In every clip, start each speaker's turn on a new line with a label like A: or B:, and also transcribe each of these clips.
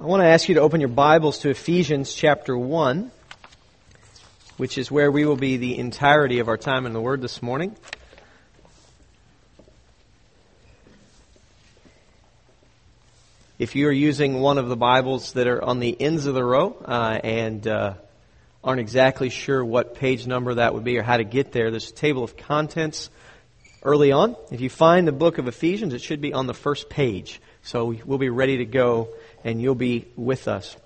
A: I want to ask you to open your Bibles to Ephesians chapter 1, which is where we will be the entirety of our time in the Word this morning. If you are using one of the Bibles that are on the ends of the row uh, and uh, aren't exactly sure what page number that would be or how to get there, there's a table of contents early on. If you find the book of Ephesians, it should be on the first page. So we'll be ready to go and you'll be with us.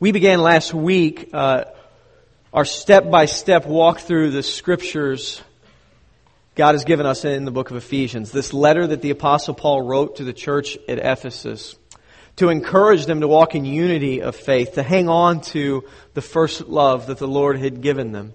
A: We began last week uh, our step by step walk through the scriptures God has given us in the book of Ephesians. This letter that the Apostle Paul wrote to the church at Ephesus to encourage them to walk in unity of faith, to hang on to the first love that the Lord had given them.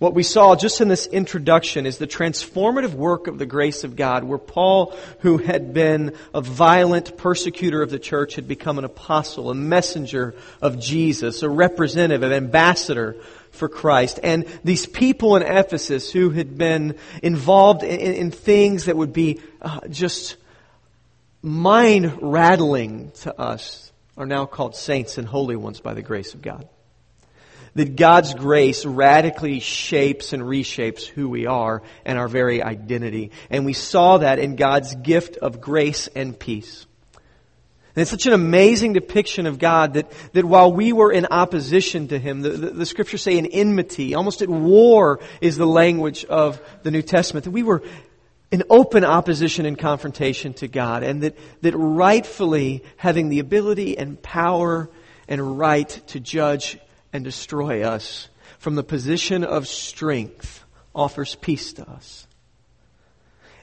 A: What we saw just in this introduction is the transformative work of the grace of God, where Paul, who had been a violent persecutor of the church, had become an apostle, a messenger of Jesus, a representative, an ambassador for Christ. And these people in Ephesus who had been involved in, in things that would be uh, just mind rattling to us are now called saints and holy ones by the grace of God that God's grace radically shapes and reshapes who we are and our very identity. And we saw that in God's gift of grace and peace. And it's such an amazing depiction of God that, that while we were in opposition to Him, the, the, the, scriptures say in enmity, almost at war is the language of the New Testament, that we were in open opposition and confrontation to God, and that, that rightfully having the ability and power and right to judge and destroy us from the position of strength offers peace to us.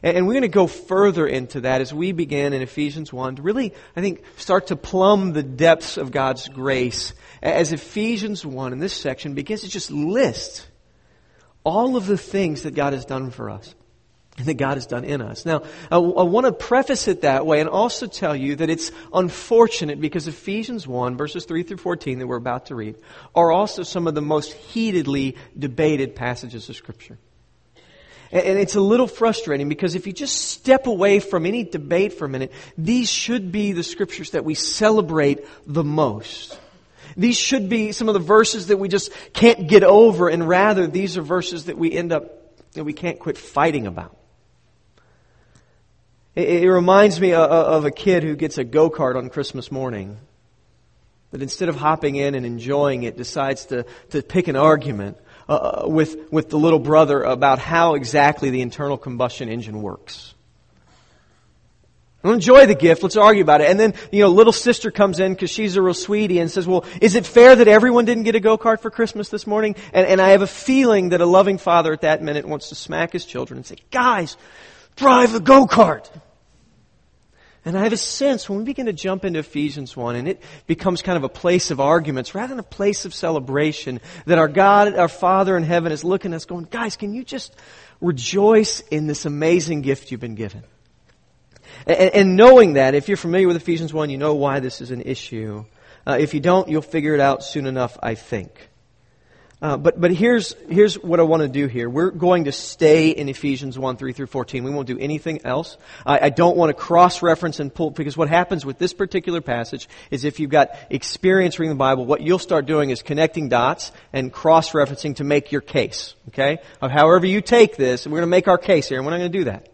A: And we're going to go further into that as we begin in Ephesians 1 to really, I think, start to plumb the depths of God's grace as Ephesians 1 in this section begins to just list all of the things that God has done for us that God has done in us. Now, I, I want to preface it that way and also tell you that it's unfortunate because Ephesians 1, verses 3 through 14 that we're about to read, are also some of the most heatedly debated passages of Scripture. And, and it's a little frustrating because if you just step away from any debate for a minute, these should be the Scriptures that we celebrate the most. These should be some of the verses that we just can't get over, and rather, these are verses that we end up, that we can't quit fighting about. It, reminds me of, of a kid who gets a go kart on Christmas morning. That instead of hopping in and enjoying it, decides to, to pick an argument uh, uh, with, with the little brother about how exactly the internal combustion engine works. Enjoy the gift. Let's argue about it. And then, you know, little sister comes in because she's a real sweetie and says, well, is it fair that everyone didn't get a go-kart for Christmas this morning? And, and I have a feeling that a loving father at that minute wants to smack his children and say, guys, drive the go-kart. And I have a sense when we begin to jump into Ephesians 1 and it becomes kind of a place of arguments rather than a place of celebration that our God, our Father in heaven is looking at us going, guys, can you just rejoice in this amazing gift you've been given? And, and knowing that, if you're familiar with Ephesians 1, you know why this is an issue. Uh, if you don't, you'll figure it out soon enough, I think. Uh, but but here's here's what I want to do here. We're going to stay in Ephesians 1, 3 through 14. We won't do anything else. I, I don't want to cross-reference and pull, because what happens with this particular passage is if you've got experience reading the Bible, what you'll start doing is connecting dots and cross-referencing to make your case, okay? Of however you take this, and we're going to make our case here, and we're not going to do that.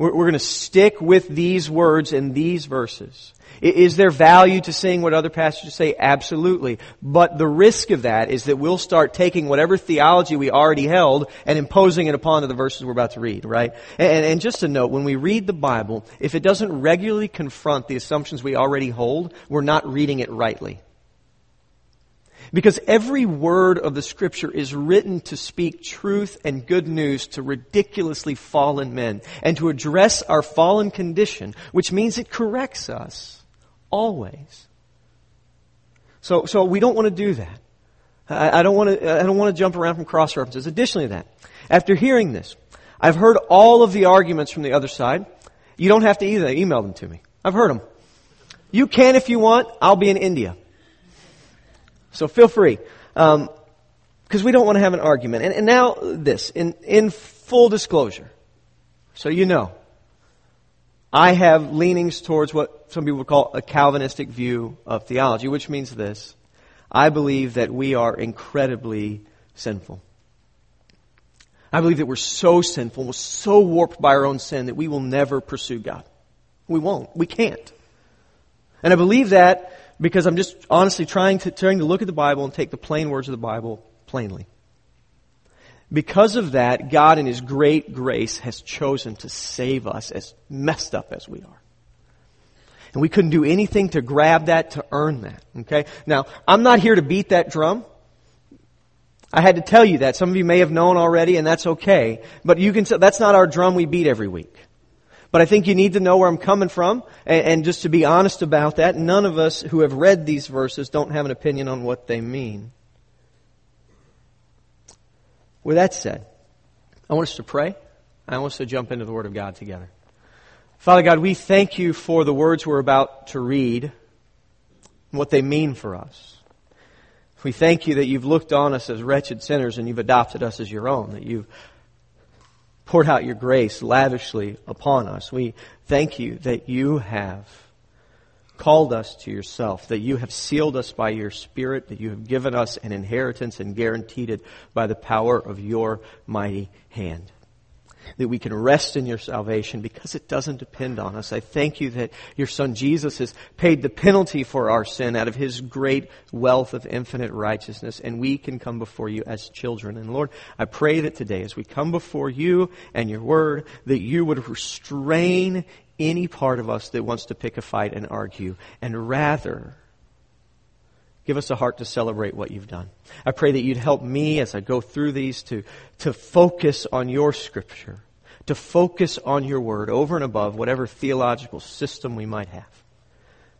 A: We're, we're going to stick with these words and these verses. Is there value to seeing what other passages say? Absolutely. But the risk of that is that we'll start taking whatever theology we already held and imposing it upon the verses we're about to read, right? And, and just a note, when we read the Bible, if it doesn't regularly confront the assumptions we already hold, we're not reading it rightly. Because every word of the scripture is written to speak truth and good news to ridiculously fallen men and to address our fallen condition, which means it corrects us. Always. So, so we don't want to do that. I, I don't want to, I don't want to jump around from cross references. Additionally to that, after hearing this, I've heard all of the arguments from the other side. You don't have to either email them to me. I've heard them. You can if you want. I'll be in India. So feel free. Um, because we don't want to have an argument. And, and now this, in, in full disclosure, so you know, I have leanings towards what some people would call a Calvinistic view of theology, which means this. I believe that we are incredibly sinful. I believe that we're so sinful, we're so warped by our own sin that we will never pursue God. We won't. We can't. And I believe that because I'm just honestly trying to, trying to look at the Bible and take the plain words of the Bible plainly. Because of that, God in His great grace has chosen to save us as messed up as we are. And we couldn't do anything to grab that, to earn that. Okay? Now, I'm not here to beat that drum. I had to tell you that. Some of you may have known already, and that's okay. But you can, that's not our drum we beat every week. But I think you need to know where I'm coming from, and, and just to be honest about that, none of us who have read these verses don't have an opinion on what they mean. With that said, I want us to pray. I want us to jump into the Word of God together. Father God, we thank you for the words we're about to read and what they mean for us. We thank you that you've looked on us as wretched sinners and you've adopted us as your own, that you've poured out your grace lavishly upon us. We thank you that you have called us to yourself, that you have sealed us by your Spirit, that you have given us an inheritance and guaranteed it by the power of your mighty hand that we can rest in your salvation because it doesn't depend on us. I thank you that your son Jesus has paid the penalty for our sin out of his great wealth of infinite righteousness and we can come before you as children. And Lord, I pray that today as we come before you and your word, that you would restrain any part of us that wants to pick a fight and argue and rather Give us a heart to celebrate what you've done. I pray that you'd help me as I go through these to, to focus on your scripture, to focus on your word over and above whatever theological system we might have.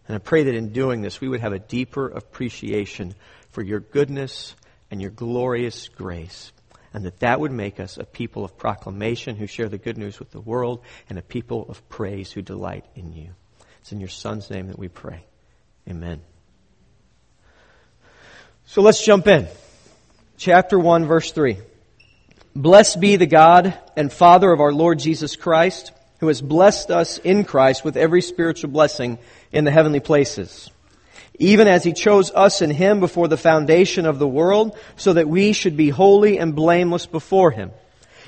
A: And I pray that in doing this, we would have a deeper appreciation for your goodness and your glorious grace. And that that would make us a people of proclamation who share the good news with the world and a people of praise who delight in you. It's in your Son's name that we pray. Amen. So let's jump in. Chapter 1, verse 3. Blessed be the God and Father of our Lord Jesus Christ, who has blessed us in Christ with every spiritual blessing in the heavenly places. Even as he chose us in him before the foundation of the world, so that we should be holy and blameless before him.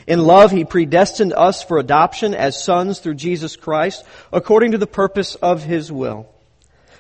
A: In love, he predestined us for adoption as sons through Jesus Christ, according to the purpose of his will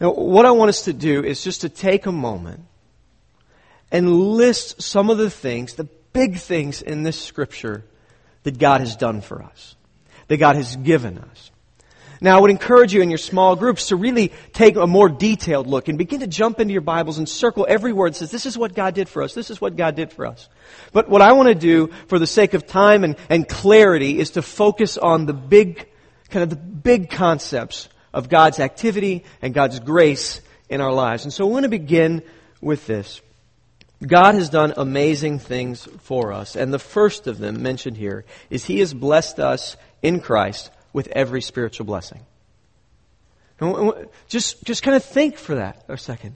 A: Now, what I want us to do is just to take a moment and list some of the things, the big things in this scripture that God has done for us, that God has given us. Now, I would encourage you in your small groups to really take a more detailed look and begin to jump into your Bibles and circle every word that says, this is what God did for us. This is what God did for us. But what I want to do for the sake of time and, and clarity is to focus on the big, kind of the big concepts of God's activity and God's grace in our lives. And so I want to begin with this. God has done amazing things for us. And the first of them mentioned here is He has blessed us in Christ with every spiritual blessing. Just, just kind of think for that a second.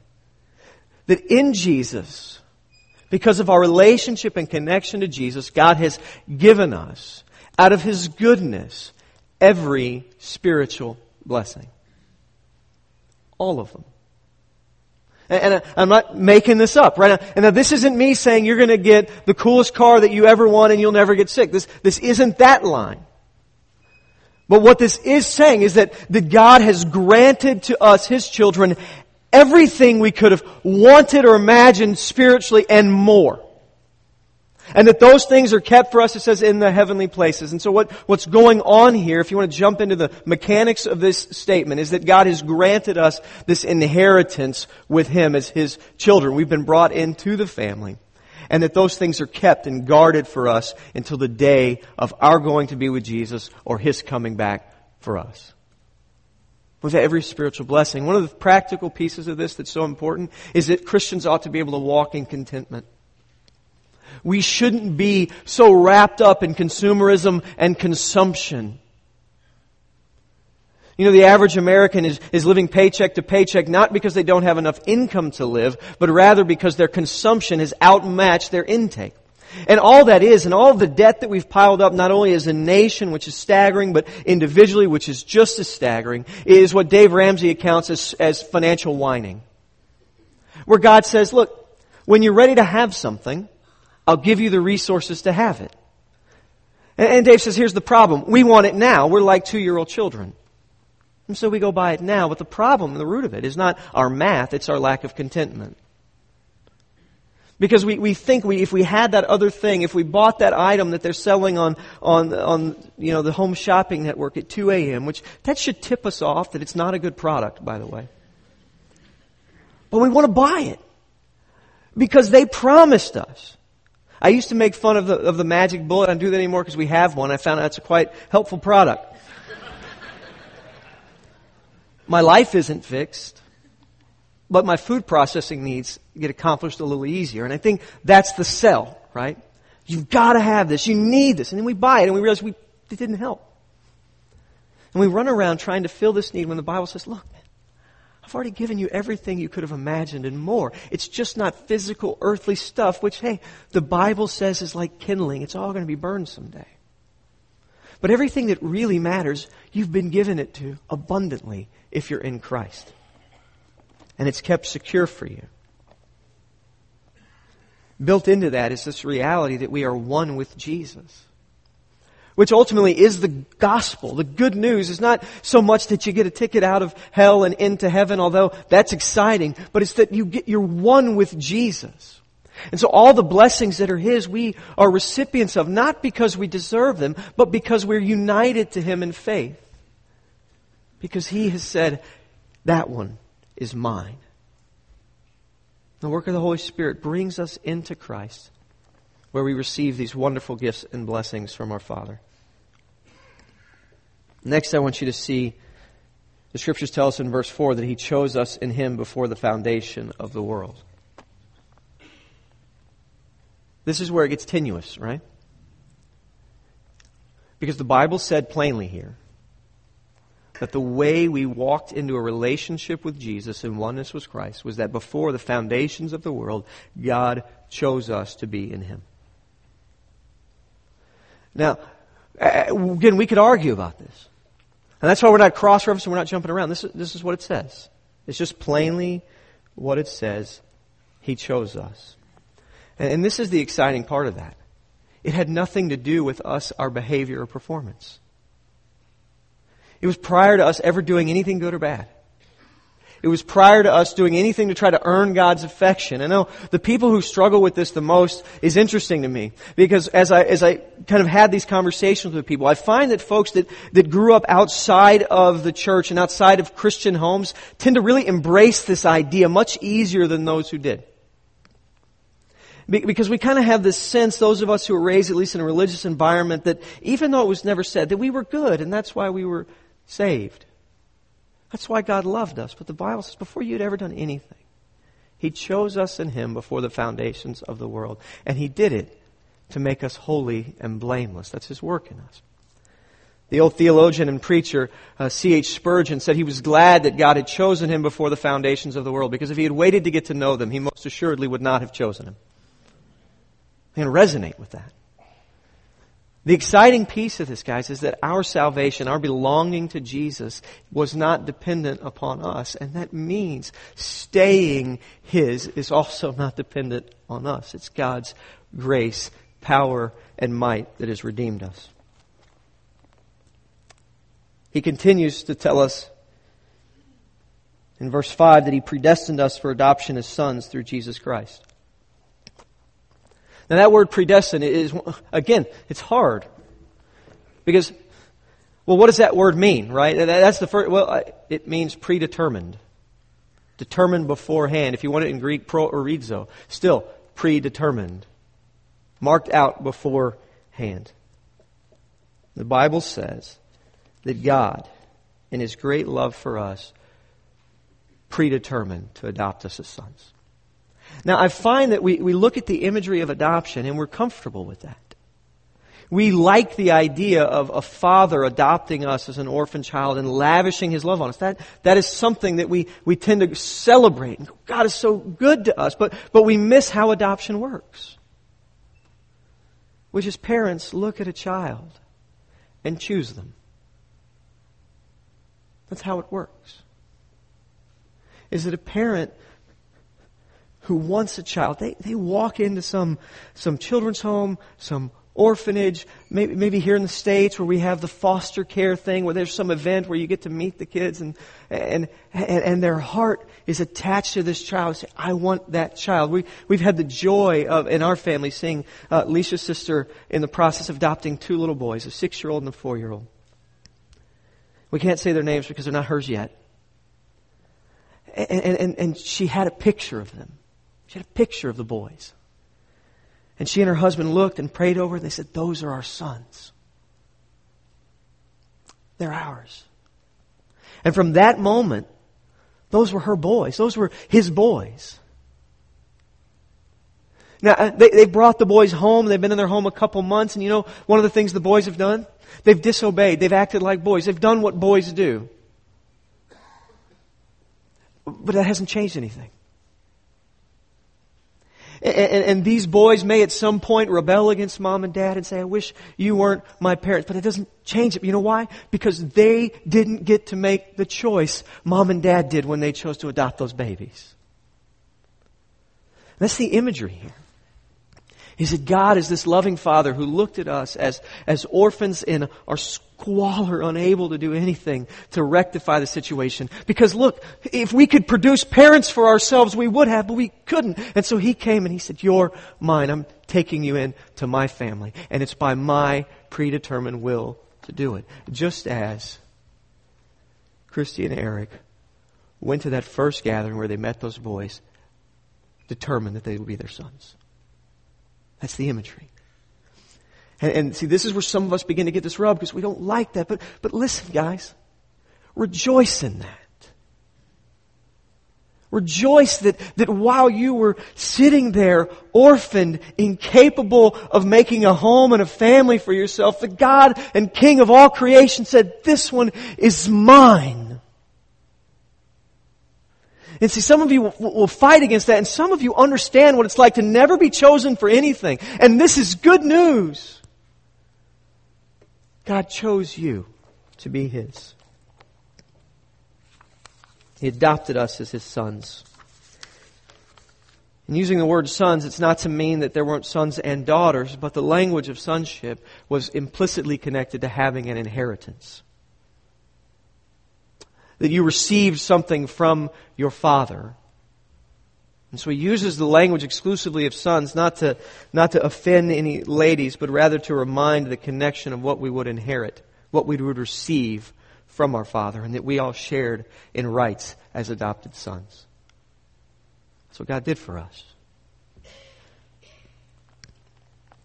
A: That in Jesus, because of our relationship and connection to Jesus, God has given us, out of His goodness, every spiritual blessing. All of them. And I'm not making this up, right? And now this isn't me saying you're going to get the coolest car that you ever want and you'll never get sick. This, this isn't that line. But what this is saying is that, that God has granted to us, His children, everything we could have wanted or imagined spiritually and more. And that those things are kept for us, it says, in the heavenly places. And so what, what's going on here, if you want to jump into the mechanics of this statement, is that God has granted us this inheritance with Him as His children. We've been brought into the family. And that those things are kept and guarded for us until the day of our going to be with Jesus or His coming back for us. With every spiritual blessing. One of the practical pieces of this that's so important is that Christians ought to be able to walk in contentment. We shouldn't be so wrapped up in consumerism and consumption. You know, the average American is, is living paycheck to paycheck not because they don't have enough income to live, but rather because their consumption has outmatched their intake. And all that is, and all the debt that we've piled up, not only as a nation, which is staggering, but individually, which is just as staggering, is what Dave Ramsey accounts as, as financial whining. Where God says, look, when you're ready to have something, I'll give you the resources to have it. And, Dave says, here's the problem. We want it now. We're like two year old children. And so we go buy it now. But the problem, the root of it, is not our math, it's our lack of contentment. Because we, we think we, if we had that other thing, if we bought that item that they're selling on, on, on, you know, the home shopping network at 2 a.m., which that should tip us off that it's not a good product, by the way. But we want to buy it. Because they promised us. I used to make fun of the, of the magic bullet. I don't do that anymore because we have one. I found out it's a quite helpful product. my life isn't fixed, but my food processing needs get accomplished a little easier. And I think that's the sell, right? You've got to have this. You need this. And then we buy it and we realize we, it didn't help. And we run around trying to fill this need when the Bible says, look, I've already given you everything you could have imagined and more. It's just not physical, earthly stuff, which, hey, the Bible says is like kindling. It's all going to be burned someday. But everything that really matters, you've been given it to abundantly if you're in Christ. And it's kept secure for you. Built into that is this reality that we are one with Jesus which ultimately is the gospel. The good news is not so much that you get a ticket out of hell and into heaven, although that's exciting, but it's that you get, you're one with Jesus. And so all the blessings that are His, we are recipients of, not because we deserve them, but because we're united to Him in faith. Because He has said, that one is mine. The work of the Holy Spirit brings us into Christ where we receive these wonderful gifts and blessings from our Father. Next, I want you to see the scriptures tell us in verse 4 that He chose us in Him before the foundation of the world. This is where it gets tenuous, right? Because the Bible said plainly here that the way we walked into a relationship with Jesus and oneness with Christ was that before the foundations of the world, God chose us to be in Him. Now, uh, uh, again, we could argue about this. And that's why we're not cross referencing, we're not jumping around. This is, this is what it says. It's just plainly what it says. He chose us. And, and this is the exciting part of that. It had nothing to do with us, our behavior or performance. It was prior to us ever doing anything good or bad. It was prior to us doing anything to try to earn God's affection. I know the people who struggle with this the most is interesting to me because as I, as I kind of had these conversations with people, I find that folks that, that grew up outside of the church and outside of Christian homes tend to really embrace this idea much easier than those who did. Because we kind of have this sense, those of us who were raised at least in a religious environment, that even though it was never said, that we were good and that's why we were saved. That's why God loved us. But the Bible says before you'd ever done anything, He chose us in Him before the foundations of the world. And He did it to make us holy and blameless. That's His work in us. The old theologian and preacher, uh, C.H. Spurgeon, said he was glad that God had chosen him before the foundations of the world because if he had waited to get to know them, he most assuredly would not have chosen him. I can resonate with that. The exciting piece of this, guys, is that our salvation, our belonging to Jesus, was not dependent upon us. And that means staying His is also not dependent on us. It's God's grace, power, and might that has redeemed us. He continues to tell us in verse 5 that He predestined us for adoption as sons through Jesus Christ. Now, that word predestined is, again, it's hard. Because, well, what does that word mean, right? That's the first, well, it means predetermined. Determined beforehand. If you want it in Greek, proorizo. Still, predetermined. Marked out beforehand. The Bible says that God, in His great love for us, predetermined to adopt us as sons. Now, I find that we, we look at the imagery of adoption and we're comfortable with that. We like the idea of a father adopting us as an orphan child and lavishing his love on us. That, that is something that we, we tend to celebrate. God is so good to us, but, but we miss how adoption works. Which is parents look at a child and choose them. That's how it works. Is that a parent who wants a child, they, they walk into some, some children's home, some orphanage, maybe, maybe here in the States where we have the foster care thing, where there's some event where you get to meet the kids and, and, and, and their heart is attached to this child. Say, I want that child. We, we've had the joy of, in our family, seeing uh, Alicia's sister in the process of adopting two little boys, a six-year-old and a four-year-old. We can't say their names because they're not hers yet. And, and, and she had a picture of them. She had a picture of the boys. And she and her husband looked and prayed over it. They said, Those are our sons. They're ours. And from that moment, those were her boys. Those were his boys. Now, uh, they, they brought the boys home. They've been in their home a couple months. And you know, one of the things the boys have done? They've disobeyed. They've acted like boys. They've done what boys do. But that hasn't changed anything. And, and, these boys may at some point rebel against mom and dad and say, I wish you weren't my parents. But it doesn't change it. You know why? Because they didn't get to make the choice mom and dad did when they chose to adopt those babies. That's the imagery here. He said, God is this loving Father who looked at us as, as orphans in our squalor, unable to do anything to rectify the situation. Because look, if we could produce parents for ourselves, we would have, but we couldn't. And so He came and He said, You're mine. I'm taking you in to my family. And it's by my predetermined will to do it. Just as Christy and Eric went to that first gathering where they met those boys, determined that they would be their sons. That's the imagery. And, and, see, this is where some of us begin to get this rub because we don't like that. But, but listen, guys, rejoice in that. Rejoice that, that while you were sitting there, orphaned, incapable of making a home and a family for yourself, the God and King of all creation said, This one is mine. And see, some of you will, fight against that, and some of you understand what it's like to never be chosen for anything. And this is good news. God chose you to be His. He adopted us as His sons. And using the word sons, it's not to mean that there weren't sons and daughters, but the language of sonship was implicitly connected to having an inheritance that you received something from your father. And so he uses the language exclusively of sons, not to, not to offend any ladies, but rather to remind the connection of what we would inherit, what we would receive from our Father, and that we all shared in rights as adopted sons. That's what God did for us.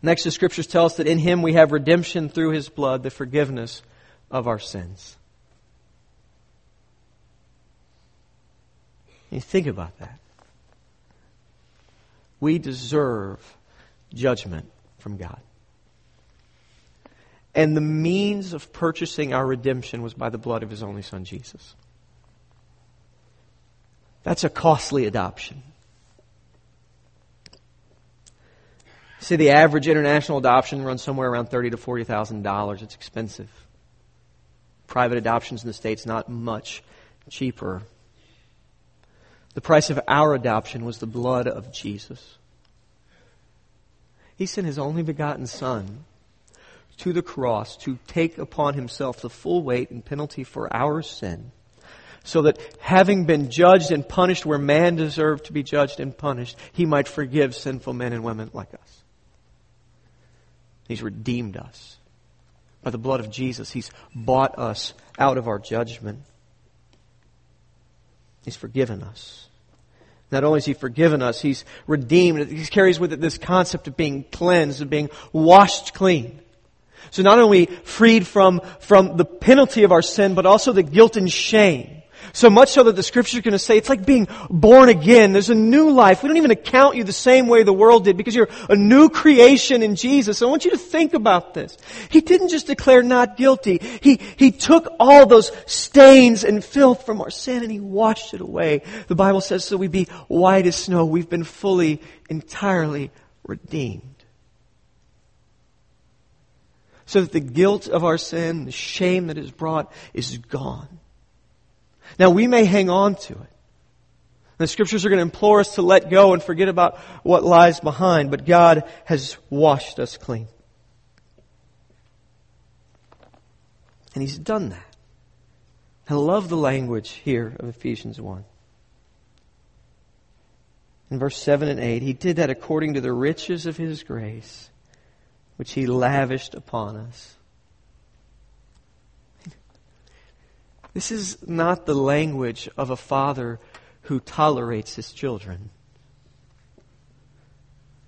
A: Next, the scriptures tell us that in Him we have redemption through His blood, the forgiveness of our sins. You think about that. We deserve judgment from God. And the means of purchasing our redemption was by the blood of his only son, Jesus. That's a costly adoption. See, the average international adoption runs somewhere around thirty to forty thousand dollars. It's expensive. Private adoptions in the states not much cheaper. The price of our adoption was the blood of Jesus. He sent his only begotten Son to the cross to take upon himself the full weight and penalty for our sin, so that having been judged and punished where man deserved to be judged and punished, he might forgive sinful men and women like us. He's redeemed us. By the blood of Jesus, He's bought us out of our judgment. He's forgiven us. Not only has He forgiven us, He's redeemed. He carries with it this concept of being cleansed, of being washed clean. So not only freed from, from the penalty of our sin, but also the guilt and shame so much so that the scripture is going to say it's like being born again. There's a new life. We don't even account you the same way the world did because you're a new creation in Jesus. I want you to think about this. He didn't just declare not guilty. He, he took all those stains and filth from our sin and he washed it away. The Bible says so we be white as snow. We've been fully, entirely redeemed so that the guilt of our sin, the shame that is brought, is gone. Now we may hang on to it. The scriptures are going to implore us to let go and forget about what lies behind, but God has washed us clean. And He's done that. I love the language here of Ephesians 1. In verse 7 and 8, He did that according to the riches of His grace, which He lavished upon us. This is not the language of a father who tolerates his children.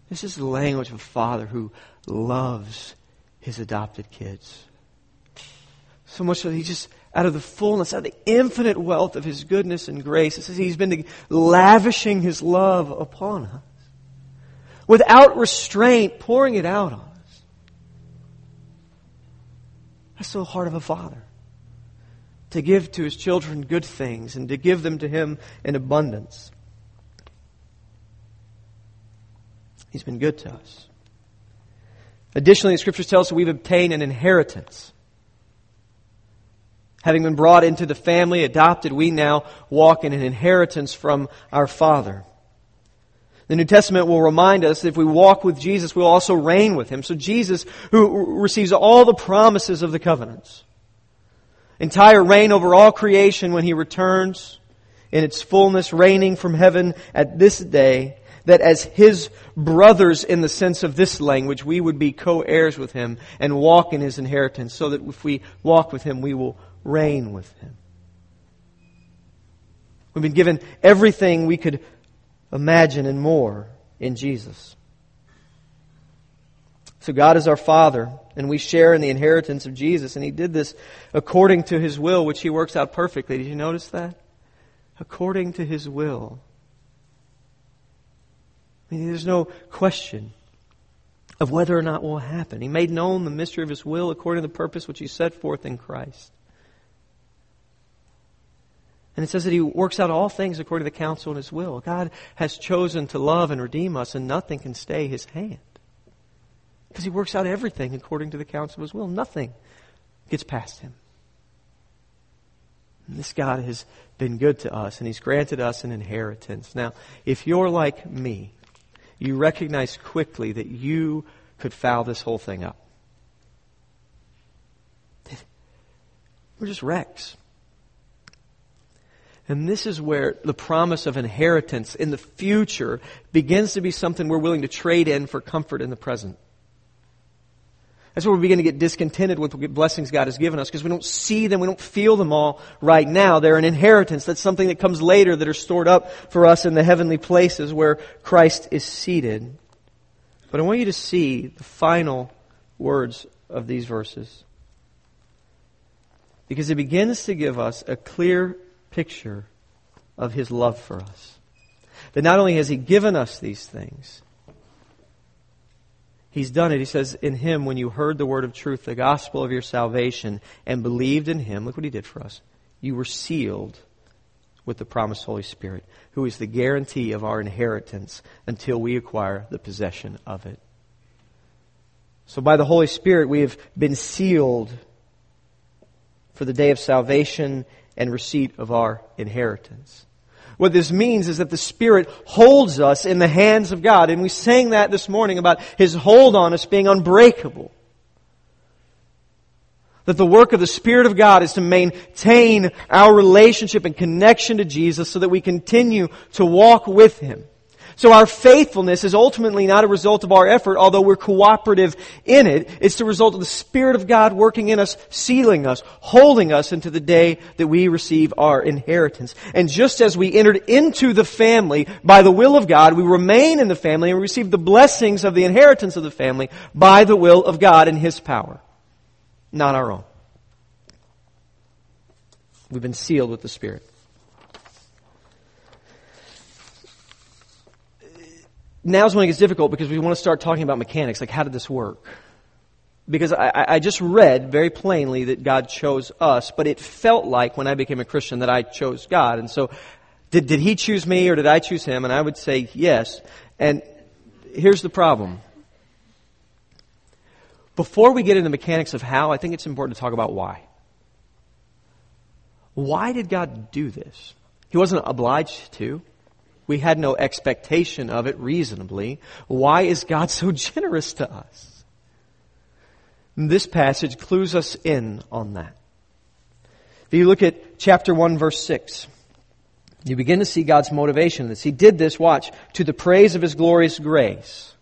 A: This is the language of a father who loves his adopted kids. So much that he just, out of the fullness, out of the infinite wealth of his goodness and grace, it says he's been lavishing his love upon us. Without restraint, pouring it out on us. That's the heart of a father to give to his children good things and to give them to him in abundance. He's been good to us. Additionally, the scriptures tell us that we've obtained an inheritance. Having been brought into the family, adopted, we now walk in an inheritance from our Father. The New Testament will remind us that if we walk with Jesus, we'll also reign with Him. So Jesus, who receives all the promises of the covenants, entire reign over all creation when he returns in its fullness, reigning from heaven at this day, that as his brothers in the sense of this language, we would be co-heirs with him and walk in his inheritance, so that if we walk with him, we will reign with him. We've been given everything we could imagine and more in Jesus. So God is our Father, and we share in the inheritance of Jesus, and He did this according to His will, which He works out perfectly. Did you notice that? According to His will. I mean, there's no question of whether or not will happen. He made known the mystery of His will according to the purpose which He set forth in Christ. And it says that He works out all things according to the counsel of His will. God has chosen to love and redeem us, and nothing can stay His hand. Because he works out everything according to the counsel of his will. Nothing gets past him. And this God has been good to us, and he's granted us an inheritance. Now, if you're like me, you recognize quickly that you could foul this whole thing up. We're just wrecks. And this is where the promise of inheritance in the future begins to be something we're willing to trade in for comfort in the present. That's where we begin to get discontented with the blessings God has given us because we don't see them, we don't feel them all right now. They're an inheritance. That's something that comes later that are stored up for us in the heavenly places where Christ is seated. But I want you to see the final words of these verses because it begins to give us a clear picture of His love for us. That not only has He given us these things, He's done it. He says, In Him, when you heard the word of truth, the gospel of your salvation, and believed in Him, look what He did for us. You were sealed with the promised Holy Spirit, who is the guarantee of our inheritance until we acquire the possession of it. So by the Holy Spirit, we have been sealed for the day of salvation and receipt of our inheritance. What this means is that the Spirit holds us in the hands of God. And we sang that this morning about His hold on us being unbreakable. That the work of the Spirit of God is to maintain our relationship and connection to Jesus so that we continue to walk with Him. So our faithfulness is ultimately not a result of our effort, although we're cooperative in it. It's the result of the Spirit of God working in us, sealing us, holding us into the day that we receive our inheritance. And just as we entered into the family by the will of God, we remain in the family and receive the blessings of the inheritance of the family by the will of God and His power not our own. We've been sealed with the Spirit. Now's when it gets difficult because we want to start talking about mechanics, like how did this work? Because I, I just read very plainly that God chose us, but it felt like when I became a Christian that I chose God. And so, did, did He choose me or did I choose Him? And I would say yes. And here's the problem before we get into the mechanics of how, I think it's important to talk about why. Why did God do this? He wasn't obliged to. We had no expectation of it reasonably. Why is God so generous to us? This passage clues us in on that. If you look at chapter 1 verse 6, you begin to see God's motivation in this. He did this, watch, to the praise of His glorious grace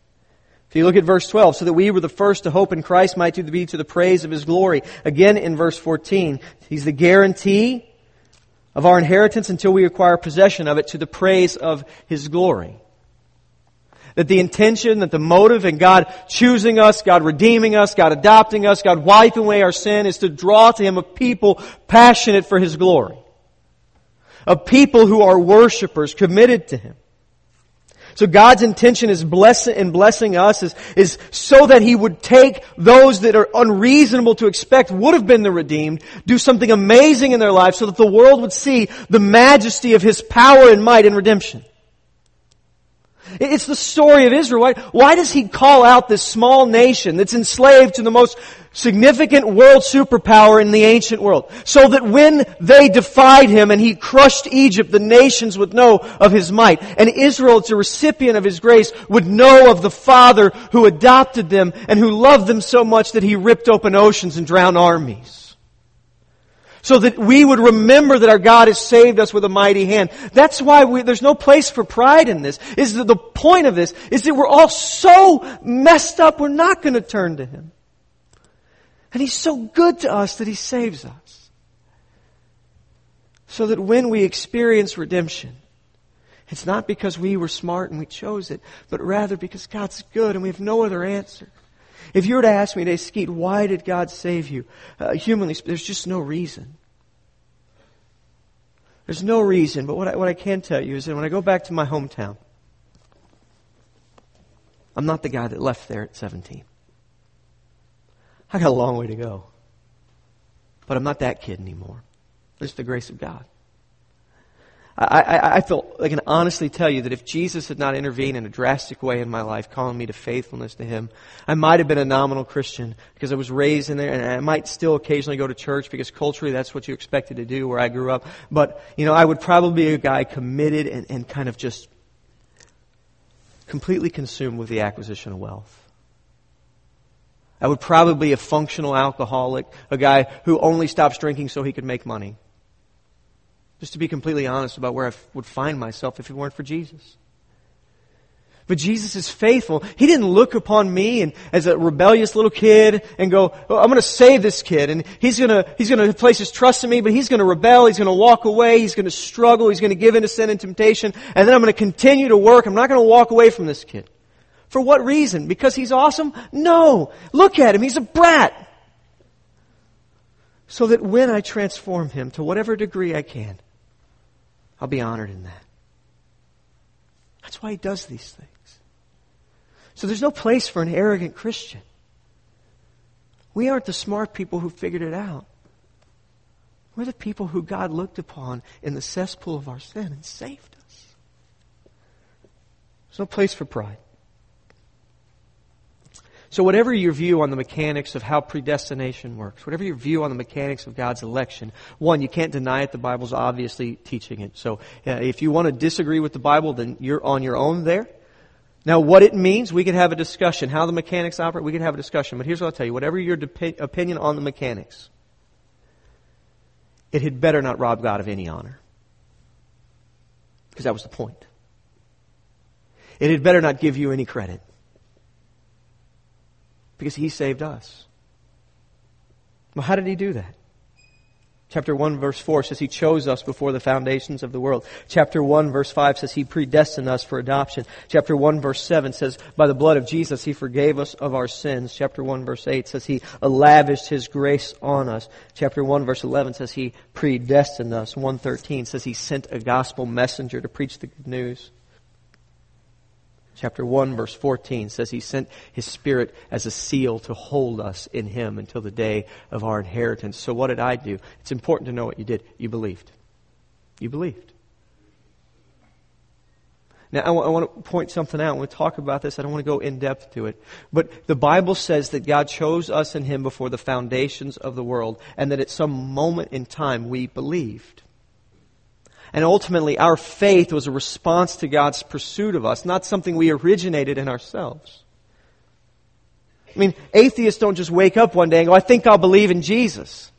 A: if you look at verse 12, so that we were the first to hope in Christ might be to the praise of His glory. Again in verse 14, He's the guarantee of our inheritance until we acquire possession of it to the praise of His glory. That the intention, that the motive in God choosing us, God redeeming us, God adopting us, God wiping away our sin is to draw to Him a people passionate for His glory. A people who are worshipers, committed to Him. So God's intention is blessing in blessing us is, is so that He would take those that are unreasonable to expect would have been the redeemed, do something amazing in their lives so that the world would see the majesty of His power and might in redemption. It's the story of Israel. Why, why does he call out this small nation that's enslaved to the most significant world superpower in the ancient world? So that when they defied him and he crushed Egypt, the nations would know of his might. And Israel, as a recipient of his grace, would know of the Father who adopted them and who loved them so much that he ripped open oceans and drowned armies so that we would remember that our God has saved us with a mighty hand. That's why we, there's no place for pride in this. Is the point of this is that we're all so messed up, we're not going to turn to Him. And He's so good to us that He saves us. So that when we experience redemption, it's not because we were smart and we chose it, but rather because God's good and we have no other answer. If you were to ask me today, Skeet, why did God save you? Uh, humanly, there's just no reason. There's no reason, but what I, what I can tell you is that when I go back to my hometown, I'm not the guy that left there at 17. I got a long way to go. But I'm not that kid anymore. It's the grace of God. I, I, I feel I can honestly tell you that if Jesus had not intervened in a drastic way in my life, calling me to faithfulness to Him, I might have been a nominal Christian because I was raised in there, and I might still occasionally go to church because culturally that's what you expected to do where I grew up. But you know, I would probably be a guy committed and, and kind of just completely consumed with the acquisition of wealth. I would probably be a functional alcoholic, a guy who only stops drinking so he could make money. Just to be completely honest about where I would find myself if it weren't for Jesus. But Jesus is faithful. He didn't look upon me and as a rebellious little kid and go, oh, I'm going to save this kid and he's going to, he's going to place his trust in me, but he's going to rebel. He's going to walk away. He's going to struggle. He's going to give in to sin and temptation. And then I'm going to continue to work. I'm not going to walk away from this kid. For what reason? Because he's awesome? No. Look at him. He's a brat. So that when I transform him to whatever degree I can, I'll be honored in that. That's why he does these things. So there's no place for an arrogant Christian. We aren't the smart people who figured it out. We're the people who God looked upon in the cesspool of our sin and saved us. There's no place for pride. So, whatever your view on the mechanics of how predestination works, whatever your view on the mechanics of God's election, one, you can't deny it. The Bible's obviously teaching it. So, uh, if you want to disagree with the Bible, then you're on your own there. Now, what it means, we could have a discussion. How the mechanics operate, we could have a discussion. But here's what I'll tell you whatever your de- opinion on the mechanics, it had better not rob God of any honor. Because that was the point. It had better not give you any credit. Because He saved us. Well, how did He do that? Chapter 1 verse 4 says he chose us before the foundations of the world. Chapter 1 verse 5 says he predestined us for adoption. Chapter 1 verse 7 says by the blood of Jesus he forgave us of our sins. Chapter 1 verse 8 says he lavished his grace on us. Chapter 1 verse 11 says he predestined us. 113 says he sent a gospel messenger to preach the good news chapter 1 verse 14 says he sent his spirit as a seal to hold us in him until the day of our inheritance. So what did I do? It's important to know what you did. You believed. You believed. Now, I, w- I want to point something out. I want to talk about this. I don't want to go in depth to it. But the Bible says that God chose us in Him before the foundations of the world, and that at some moment in time we believed. And ultimately, our faith was a response to God's pursuit of us, not something we originated in ourselves. I mean, atheists don't just wake up one day and go, I think I'll believe in Jesus.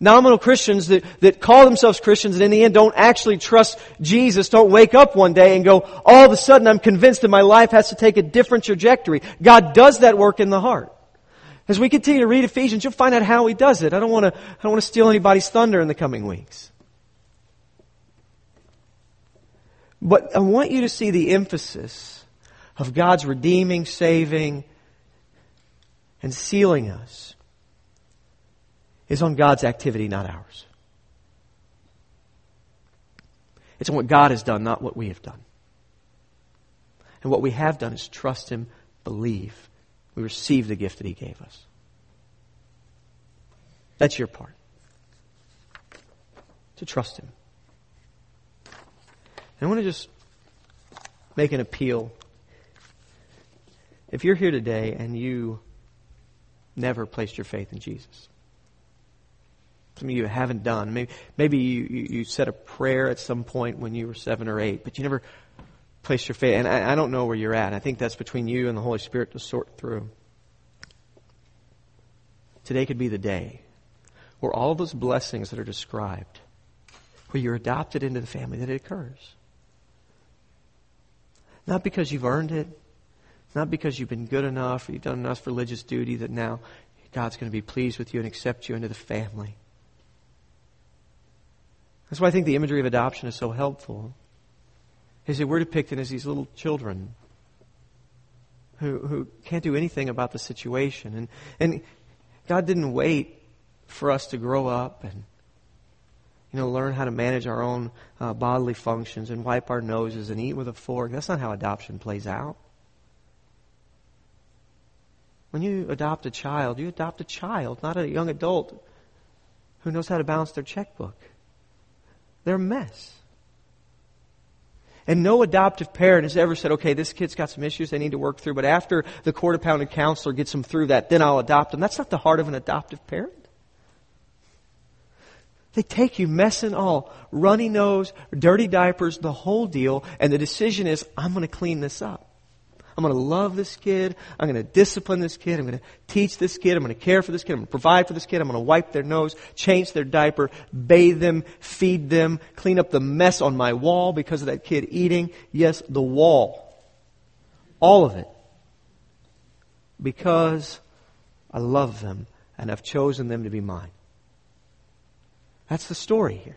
A: Nominal Christians that, that call themselves Christians and in the end don't actually trust Jesus don't wake up one day and go, all of a sudden I'm convinced that my life has to take a different trajectory. God does that work in the heart. As we continue to read Ephesians, you'll find out how He does it. I don't want to, I don't want to steal anybody's thunder in the coming weeks. But I want you to see the emphasis of God's redeeming, saving, and sealing us is on God's activity, not ours. It's on what God has done, not what we have done. And what we have done is trust Him, believe. We receive the gift that He gave us. That's your part. To trust Him. I want to just make an appeal. If you're here today and you never placed your faith in Jesus, some of you haven't done. Maybe, maybe you, you, you, said a prayer at some point when you were seven or eight, but you never placed your faith. And I, I don't know where you're at. I think that's between you and the Holy Spirit to sort through. Today could be the day where all those blessings that are described, where you're adopted into the family, that it occurs. Not because you've earned it, not because you've been good enough or you've done enough religious duty that now God's going to be pleased with you and accept you into the family. That's why I think the imagery of adoption is so helpful. Is that we're depicted as these little children who, who can't do anything about the situation. And, and God didn't wait for us to grow up and you know, learn how to manage our own uh, bodily functions and wipe our noses and eat with a fork. That's not how adoption plays out. When you adopt a child, you adopt a child, not a young adult who knows how to balance their checkbook. They're a mess. And no adoptive parent has ever said, okay, this kid's got some issues they need to work through, but after the court appointed counselor gets them through that, then I'll adopt them. That's not the heart of an adoptive parent. They take you, mess and all, runny nose, dirty diapers, the whole deal, and the decision is, I'm going to clean this up. I'm going to love this kid. I'm going to discipline this kid. I'm going to teach this kid. I'm going to care for this kid. I'm going to provide for this kid. I'm going to wipe their nose, change their diaper, bathe them, feed them, clean up the mess on my wall because of that kid eating. Yes, the wall. All of it. Because I love them and I've chosen them to be mine. That's the story here.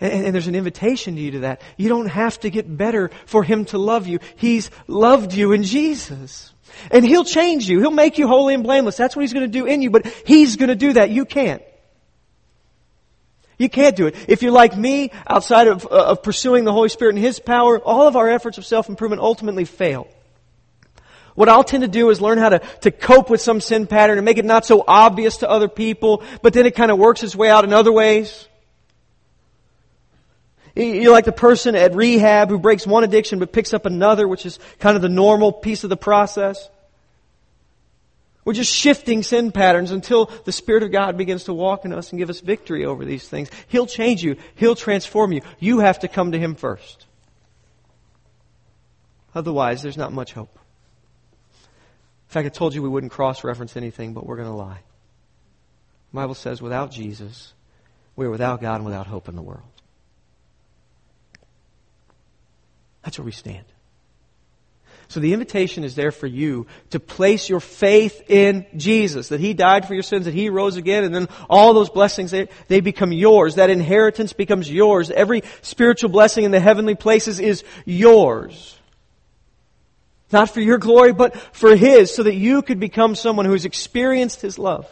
A: And, and, there's an invitation to you to that. You don't have to get better for Him to love you. He's loved you in Jesus. And He'll change you. He'll make you holy and blameless. That's what He's going to do in you, but He's going to do that. You can't. You can't do it. If you're like me, outside of, uh, of pursuing the Holy Spirit and His power, all of our efforts of self-improvement ultimately fail. What I'll tend to do is learn how to, to cope with some sin pattern and make it not so obvious to other people, but then it kind of works its way out in other ways. You're like the person at rehab who breaks one addiction but picks up another, which is kind of the normal piece of the process. We're just shifting sin patterns until the Spirit of God begins to walk in us and give us victory over these things. He'll change you. He'll transform you. You have to come to Him first. Otherwise, there's not much hope. In fact, I told you we wouldn't cross reference anything, but we're going to lie. The Bible says without Jesus, we are without God and without hope in the world. That's where we stand. So the invitation is there for you to place your faith in Jesus, that He died for your sins, that He rose again, and then all those blessings, they, they become yours. That inheritance becomes yours. Every spiritual blessing in the heavenly places is yours. Not for your glory, but for His, so that you could become someone who has experienced His love,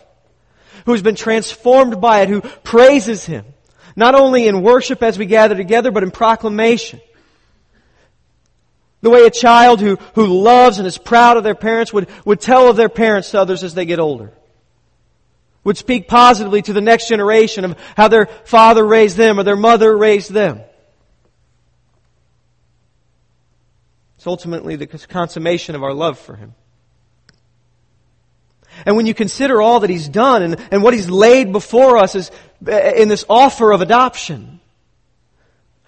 A: who has been transformed by it, who praises Him, not only in worship as we gather together, but in proclamation. The way a child who, who loves and is proud of their parents would, would tell of their parents to others as they get older. Would speak positively to the next generation of how their father raised them or their mother raised them. It's ultimately the consummation of our love for Him. And when you consider all that He's done and, and what He's laid before us is, in this offer of adoption,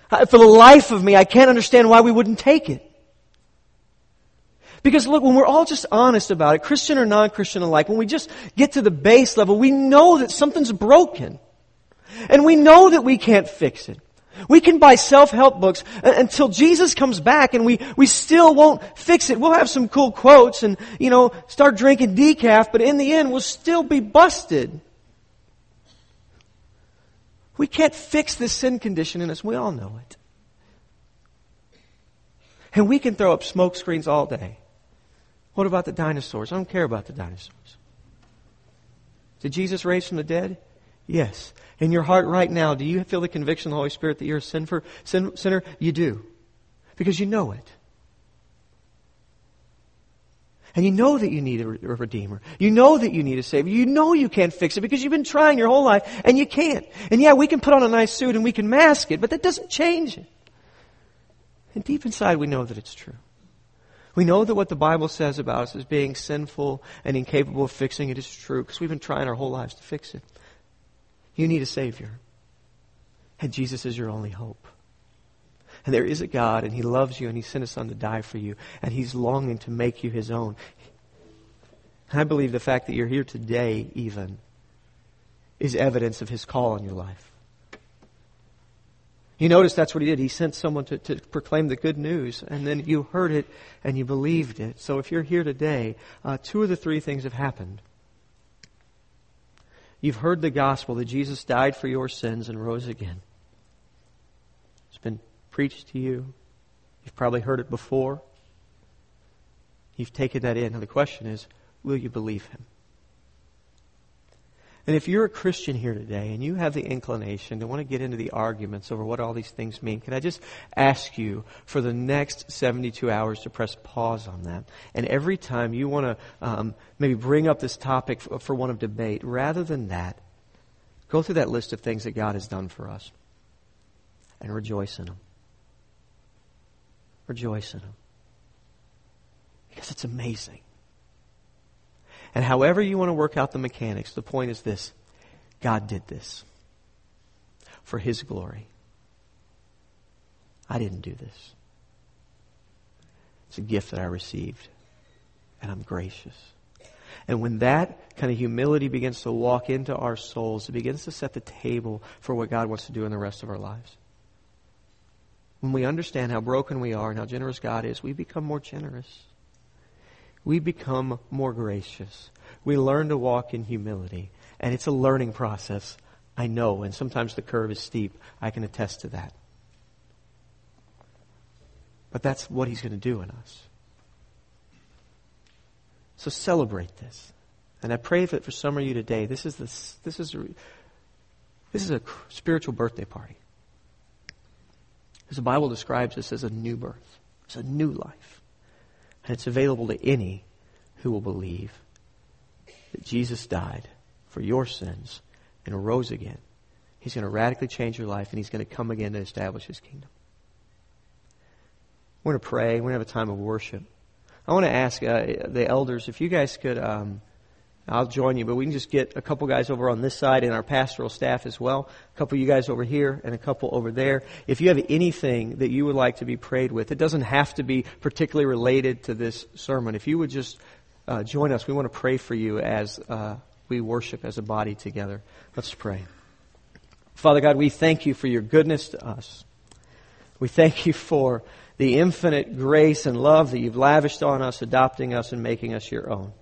A: for the life of me, I can't understand why we wouldn't take it. Because look, when we're all just honest about it, Christian or non-Christian alike, when we just get to the base level, we know that something's broken. And we know that we can't fix it. We can buy self-help books uh, until Jesus comes back and we, we still won't fix it. We'll have some cool quotes and, you know, start drinking decaf, but in the end we'll still be busted. We can't fix this sin condition in us. We all know it. And we can throw up smoke screens all day. What about the dinosaurs? I don't care about the dinosaurs. Did Jesus raise from the dead? Yes. In your heart right now, do you feel the conviction of the Holy Spirit that you're a sinner? Sin, sinner? You do. Because you know it. And you know that you need a, a Redeemer. You know that you need a Savior. You know you can't fix it because you've been trying your whole life and you can't. And yeah, we can put on a nice suit and we can mask it, but that doesn't change it. And deep inside, we know that it's true. We know that what the Bible says about us as being sinful and incapable of fixing it is true because we've been trying our whole lives to fix it. You need a Savior. And Jesus is your only hope. And there is a God, and He loves you, and He sent His Son to die for you, and He's longing to make you His own. And I believe the fact that you're here today, even, is evidence of His call on your life. You notice that's what he did. He sent someone to, to proclaim the good news, and then you heard it and you believed it. So if you're here today, uh, two of the three things have happened. You've heard the gospel that Jesus died for your sins and rose again. It's been preached to you. You've probably heard it before. You've taken that in. Now the question is, will you believe him? And if you're a Christian here today and you have the inclination to want to get into the arguments over what all these things mean, can I just ask you for the next 72 hours to press pause on that? And every time you want to um, maybe bring up this topic for, for one of debate, rather than that, go through that list of things that God has done for us and rejoice in them. Rejoice in them. Because it's amazing. And however you want to work out the mechanics, the point is this God did this for His glory. I didn't do this. It's a gift that I received, and I'm gracious. And when that kind of humility begins to walk into our souls, it begins to set the table for what God wants to do in the rest of our lives. When we understand how broken we are and how generous God is, we become more generous we become more gracious. We learn to walk in humility. And it's a learning process, I know, and sometimes the curve is steep. I can attest to that. But that's what He's going to do in us. So celebrate this. And I pray that for some of you today, this is, this, this is, a, this is a spiritual birthday party. As the Bible describes this as a new birth. It's a new life. And it's available to any who will believe that Jesus died for your sins and rose again. He's going to radically change your life and he's going to come again to establish his kingdom. We're going to pray. We're going to have a time of worship. I want to ask uh, the elders if you guys could um, I'll join you, but we can just get a couple guys over on this side and our pastoral staff as well. A couple of you guys over here and a couple over there. If you have anything that you would like to be prayed with, it doesn't have to be particularly related to this sermon. If you would just uh, join us, we want to pray for you as uh, we worship as a body together. Let's pray. Father God, we thank you for your goodness to us. We thank you for the infinite grace and love that you've lavished on us, adopting us and making us your own.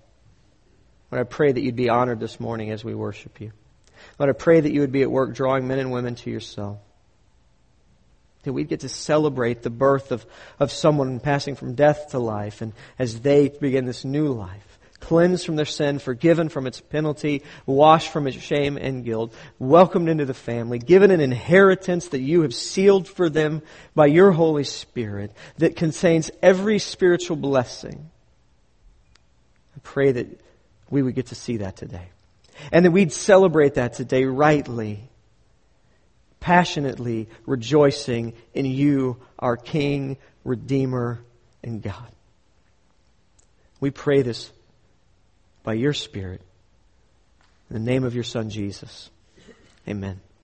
A: Lord, I pray that you'd be honored this morning as we worship you. Lord, I pray that you would be at work drawing men and women to yourself. That we'd get to celebrate the birth of, of someone passing from death to life and as they begin this new life. Cleansed from their sin, forgiven from its penalty, washed from its shame and guilt, welcomed into the family, given an inheritance that you have sealed for them by your Holy Spirit that contains every spiritual blessing. I pray that we would get to see that today. And that we'd celebrate that today rightly, passionately rejoicing in you, our King, Redeemer, and God. We pray this by your Spirit. In the name of your Son, Jesus. Amen.